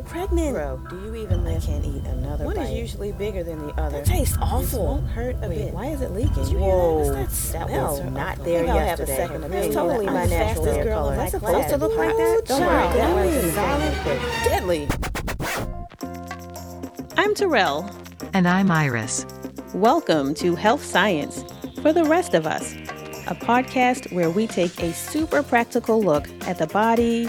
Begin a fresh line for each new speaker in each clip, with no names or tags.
We're pregnant.
Bro, do you even
I
live?
can't eat another
One
bite.
is usually bigger than the other.
That tastes
This
awful.
won't hurt a
Wait,
bit.
why is it leaking?
Did you hear that?
Whoa,
What's
that,
that
was
smell?
not
I
there
think I'll have a
yesterday.
second
It's totally
I'm
my natural
fastest
hair
girl
color.
in my
It's
class.
supposed to look like that.
Don't worry, that
that
was
was
violent deadly. I'm Terrell.
And I'm Iris.
Welcome to Health Science for the Rest of Us, a podcast where we take a super practical look at the body,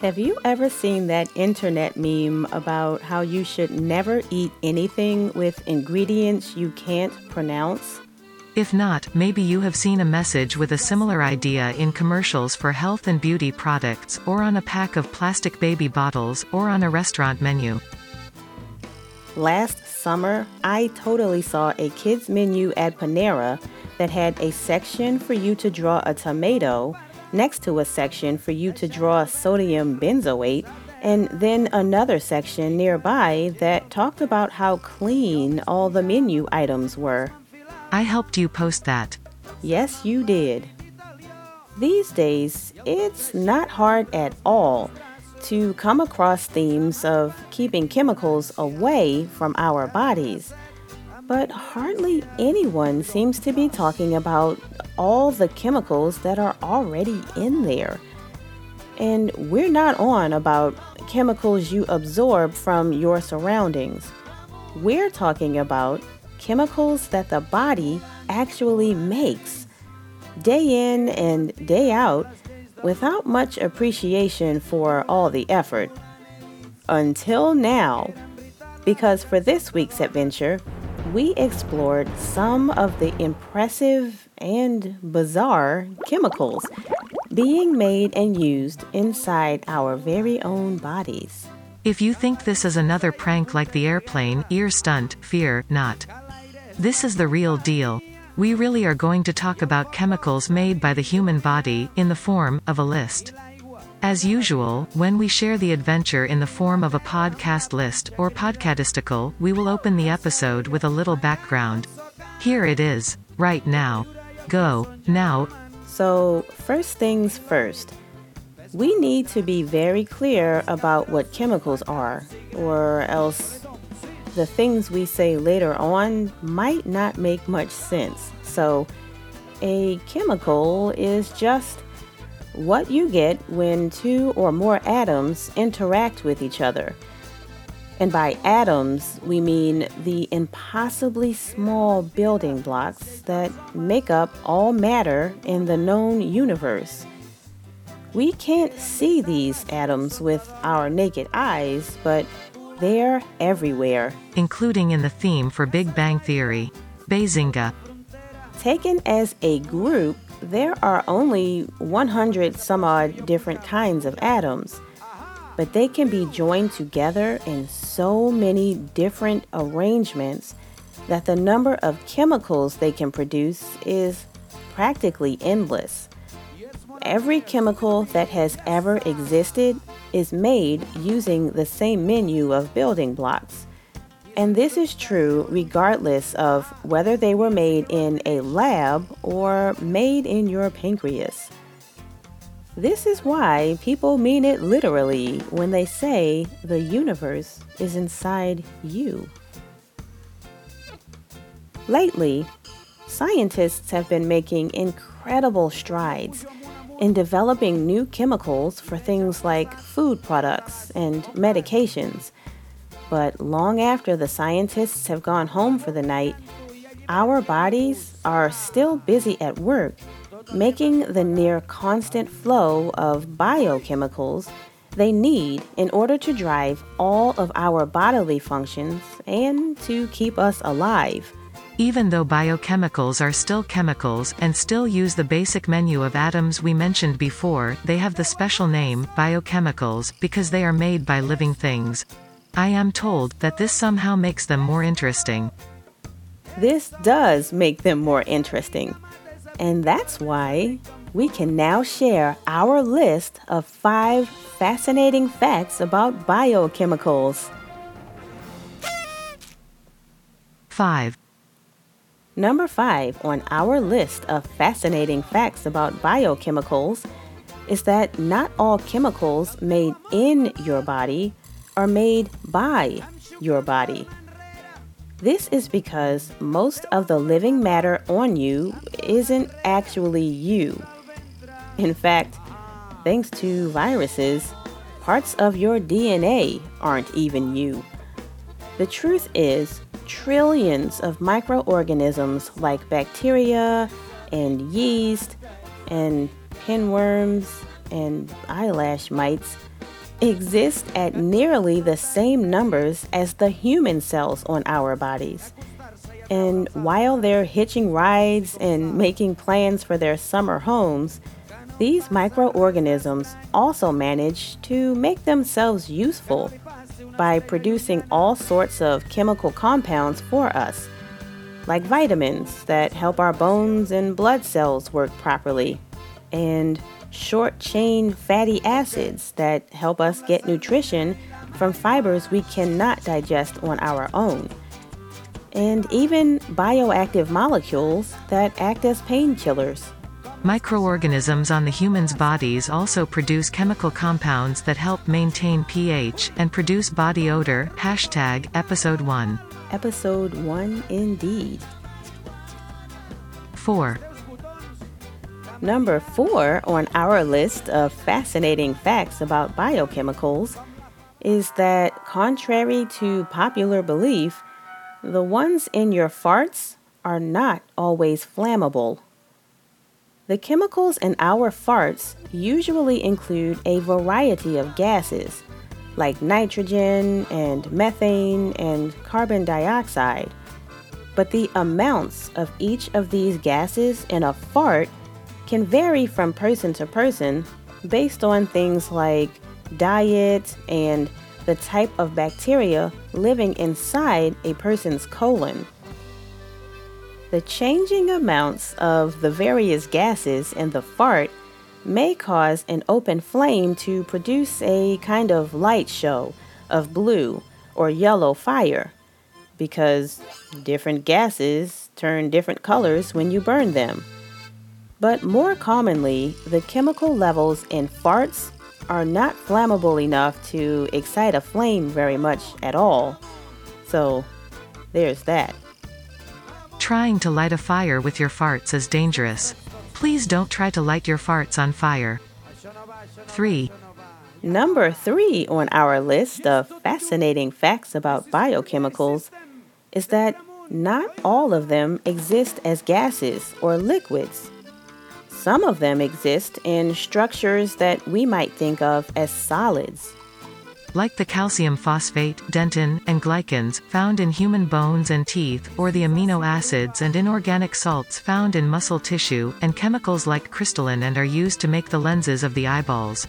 Have you ever seen that internet meme about how you should never eat anything with ingredients you can't pronounce?
If not, maybe you have seen a message with a similar idea in commercials for health and beauty products, or on a pack of plastic baby bottles, or on a restaurant menu.
Last summer, I totally saw a kids menu at Panera that had a section for you to draw a tomato, next to a section for you to draw sodium benzoate, and then another section nearby that talked about how clean all the menu items were.
I helped you post that.
Yes, you did. These days, it's not hard at all to come across themes of keeping chemicals away from our bodies. But hardly anyone seems to be talking about all the chemicals that are already in there. And we're not on about chemicals you absorb from your surroundings. We're talking about chemicals that the body actually makes day in and day out without much appreciation for all the effort. Until now, because for this week's adventure, we explored some of the impressive and bizarre chemicals being made and used inside our very own bodies.
If you think this is another prank like the airplane, ear stunt, fear not. This is the real deal. We really are going to talk about chemicals made by the human body, in the form of a list. As usual, when we share the adventure in the form of a podcast list, or podcatistical, we will open the episode with a little background. Here it is, right now. Go, now,
So, first things first, we need to be very clear about what chemicals are, or else the things we say later on might not make much sense. So, a chemical is just what you get when two or more atoms interact with each other. And by atoms, we mean the impossibly small building blocks that make up all matter in the known universe. We can't see these atoms with our naked eyes, but they're everywhere.
including in the theme for Big Bang Theory. Bazinga.
Taken as a group, there are only 100 some odd different kinds of atoms, but they can be joined together in so many different arrangements that the number of chemicals they can produce is practically endless. Every chemical that has ever existed is made using the same menu of building blocks. And this is true regardless of whether they were made in a lab or made in your pancreas. This is why people mean it literally when they say the universe is inside you. Lately, scientists have been making incredible strides in developing new chemicals for things like food products and medications. But long after the scientists have gone home for the night, our bodies are still busy at work making the near constant flow of biochemicals they need in order to drive all of our bodily functions and to keep us alive.
Even though biochemicals are still chemicals and still use the basic menu of atoms we mentioned before, they have the special name, biochemicals, because they are made by living things. I am told that this somehow makes them more interesting.
This does make them more interesting. And that's why we can now share our list of five fascinating facts about biochemicals.
5.
Number five on our list of fascinating facts about biochemicals is that not all chemicals made in your body are made by your body. This is because most of the living matter on you isn't actually you. In fact, thanks to viruses, parts of your DNA aren't even you. The truth is, trillions of microorganisms like bacteria and yeast and pinworms and eyelash mites exist at nearly the same numbers as the human cells on our bodies. And while they're hitching rides and making plans for their summer homes, these microorganisms also manage to make themselves useful by producing all sorts of chemical compounds for us, like vitamins that help our bones and blood cells work properly, and short chain fatty acids that help us get nutrition from fibers we cannot digest on our own, and even bioactive molecules that act as painkillers.
Microorganisms on the human's bodies also produce chemical compounds that help maintain pH and produce body odor. Hashtag episode 1.
Episode 1 indeed.
4.
Number 4 on our list of fascinating facts about biochemicals is that, contrary to popular belief, the ones in your farts are not always flammable. The chemicals in our farts usually include a variety of gases, like nitrogen and methane and carbon dioxide. But the amounts of each of these gases in a fart can vary from person to person based on things like diet and the type of bacteria living inside a person's colon. The changing amounts of the various gases in the fart may cause an open flame to produce a kind of light show of blue or yellow fire because different gases turn different colors when you burn them. But more commonly, the chemical levels in farts are not flammable enough to excite a flame very much at all. So, there's that.
Trying to light a fire with your farts is dangerous. Please don't try to light your farts on fire. 3.
Number three on our list of fascinating facts about biochemicals is that not all of them exist as gases or liquids. Some of them exist in structures that we might think of as solids.
Like the calcium phosphate, dentin, and glycans, found in human bones and teeth, or the amino acids and inorganic salts found in muscle tissue, and chemicals like crystallin and are used to make the lenses of the eyeballs.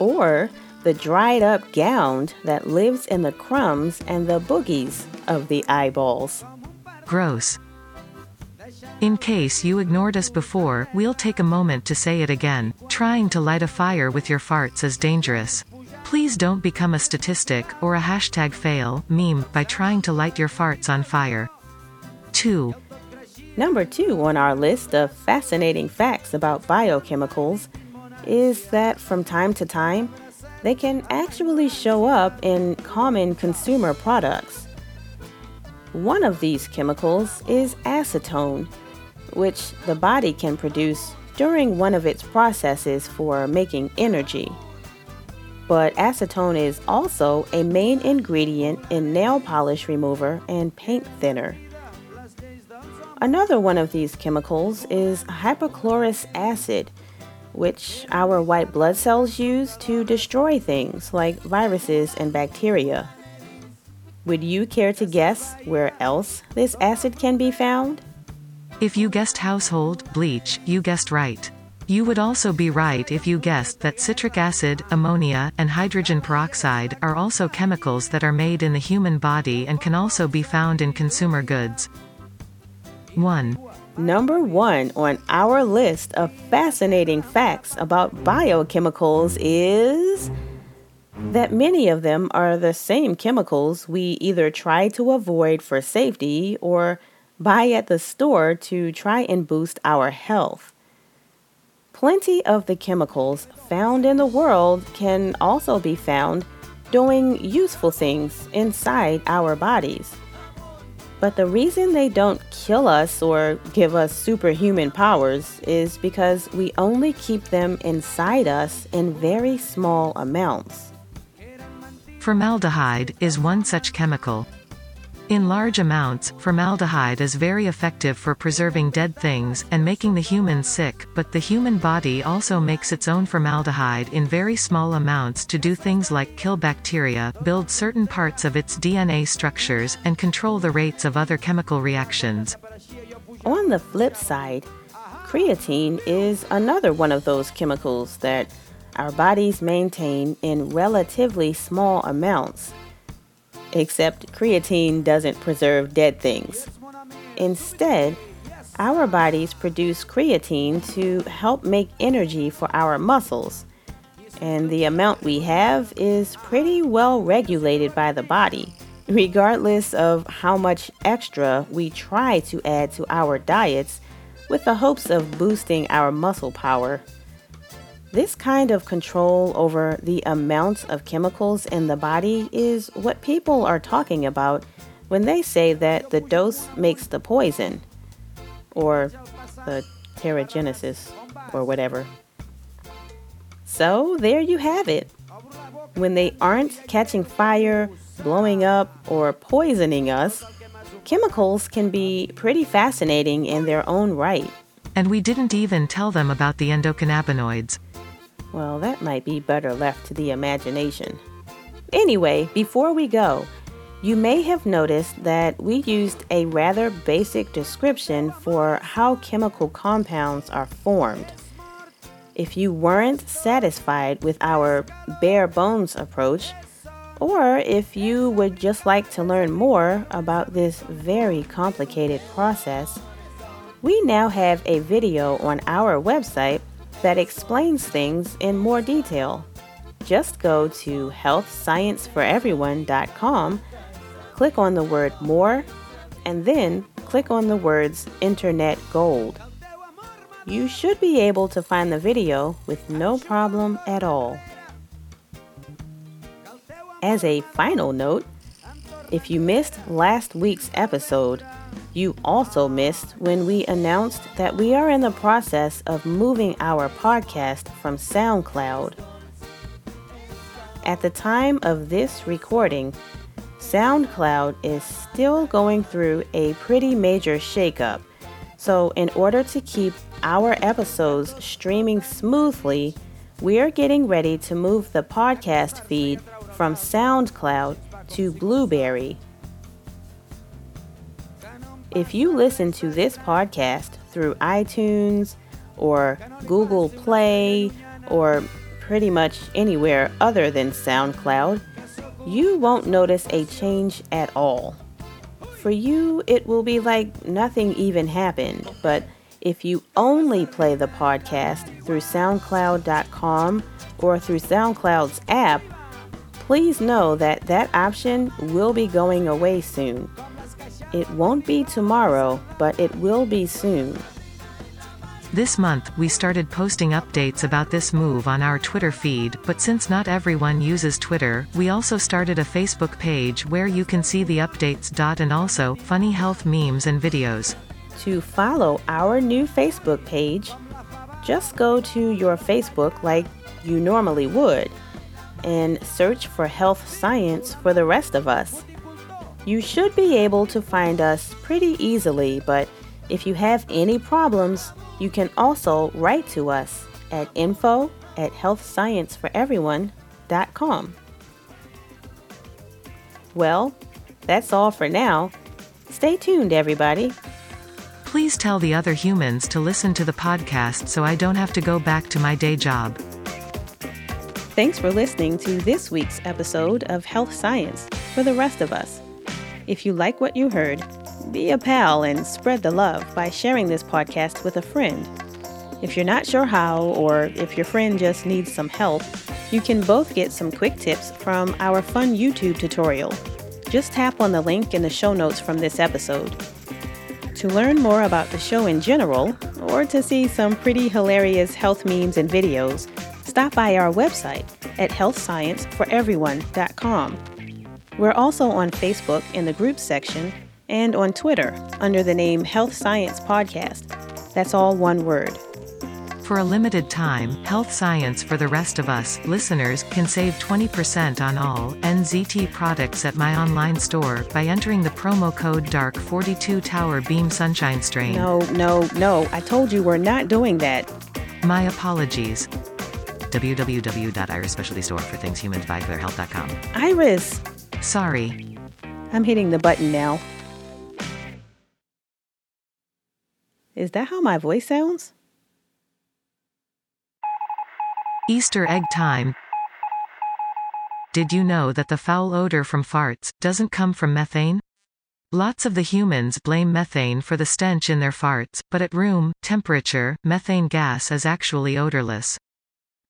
Or the dried up gound that lives in the crumbs and the boogies of the eyeballs.
Gross. In case you ignored us before, we'll take a moment to say it again. Trying to light a fire with your farts is dangerous. Please don't become a statistic, or a hashtag fail, meme, by trying to light your farts on fire. 2.
Number two on our list of fascinating facts about biochemicals is that from time to time, they can actually show up in common consumer products. One of these chemicals is acetone, which the body can produce during one of its processes for making energy. But acetone is also a main ingredient in nail polish remover and paint thinner. Another one of these chemicals is hypochlorous acid, which our white blood cells use to destroy things like viruses and bacteria. Would you care to guess where else this acid can be found?
If you guessed household bleach, you guessed right. You would also be right if you guessed that citric acid, ammonia, and hydrogen peroxide are also chemicals that are made in the human body and can also be found in consumer goods. 1.
Number one on our list of fascinating facts about biochemicals is that many of them are the same chemicals we either try to avoid for safety or buy at the store to try and boost our health. Plenty of the chemicals found in the world can also be found doing useful things inside our bodies. But the reason they don't kill us or give us superhuman powers is because we only keep them inside us in very small amounts.
Formaldehyde is one such chemical. In large amounts, formaldehyde is very effective for preserving dead things and making the human sick, but the human body also makes its own formaldehyde in very small amounts to do things like kill bacteria, build certain parts of its DNA structures, and control the rates of other chemical reactions.
On the flip side, creatine is another one of those chemicals that our bodies maintain in relatively small amounts except creatine doesn't preserve dead things. Instead, our bodies produce creatine to help make energy for our muscles, and the amount we have is pretty well regulated by the body, regardless of how much extra we try to add to our diets with the hopes of boosting our muscle power. This kind of control over the amounts of chemicals in the body is what people are talking about when they say that the dose makes the poison, or the teragenesis, or whatever. So there you have it. When they aren't catching fire, blowing up, or poisoning us, chemicals can be pretty fascinating in their own right.
And we didn't even tell them about the endocannabinoids.
Well, that might be better left to the imagination. Anyway, before we go, you may have noticed that we used a rather basic description for how chemical compounds are formed. If you weren't satisfied with our bare bones approach, or if you would just like to learn more about this very complicated process, we now have a video on our website that explains things in more detail. Just go to healthscienceforeveryone.com, click on the word More, and then click on the words Internet Gold. You should be able to find the video with no problem at all. As a final note, if you missed last week's episode, you also missed when we announced that we are in the process of moving our podcast from SoundCloud. At the time of this recording, SoundCloud is still going through a pretty major shakeup. So, in order to keep our episodes streaming smoothly, we are getting ready to move the podcast feed from SoundCloud to Blubrry. If you listen to this podcast through iTunes or Google Play or pretty much anywhere other than SoundCloud, you won't notice a change at all. For you, it will be like nothing even happened, but if you only play the podcast through SoundCloud.com or through SoundCloud's app, please know that that option will be going away soon. It won't be tomorrow, but it will be soon.
This month, we started posting updates about this move on our Twitter feed, but since not everyone uses Twitter, we also started a Facebook page where you can see the updates. And also, funny health memes and videos.
To follow our new Facebook page, just go to your Facebook like you normally would and search for health science for the rest of us. You should be able to find us pretty easily, but if you have any problems, you can also write to us at info at healthscienceforeveryone.com. Well, That's all for now. Stay tuned, everybody.
Please tell the other humans to listen to the podcast so I don't have to go back to my day job.
Thanks for listening to this week's episode of Health Science for the rest of us. If you like what you heard, be a pal and spread the love by sharing this podcast with a friend. If you're not sure how, or if your friend just needs some help, you can both get some quick tips from our fun YouTube tutorial. Just tap on the link in the show notes from this episode. To learn more about the show in general, or to see some pretty hilarious health memes and videos, stop by our website at healthscienceforeveryone.com. We're also on Facebook in the groups section and on Twitter under the name Health Science Podcast. That's all one word.
For a limited time, Health Science for the rest of us listeners can save 20% on all NZT products at my online store by entering the promo code DARK42 Tower Beam Sunshine Strain.
No, no, no. I told you we're not doing that.
My apologies. www.iris specialty store for things humans buy for their health.com.
Iris,
Sorry.
I'm hitting the button now. Is that how my voice sounds?
Easter egg time. Did you know that the foul odor from farts doesn't come from methane? Lots of the humans blame methane for the stench in their farts, but at room temperature, methane gas is actually odorless.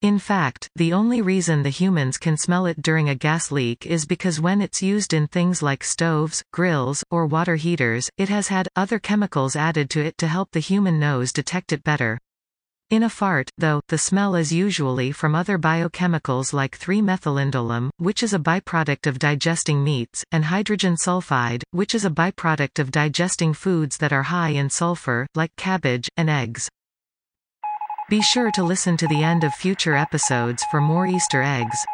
In fact, the only reason the humans can smell it during a gas leak is because when it's used in things like stoves, grills, or water heaters, it has had other chemicals added to it to help the human nose detect it better. In a fart, though, the smell is usually from other biochemicals like 3-methylindole, which is a byproduct of digesting meats, and hydrogen sulfide, which is a byproduct of digesting foods that are high in sulfur, like cabbage, and eggs. Be sure to listen to the end of future episodes for more Easter eggs.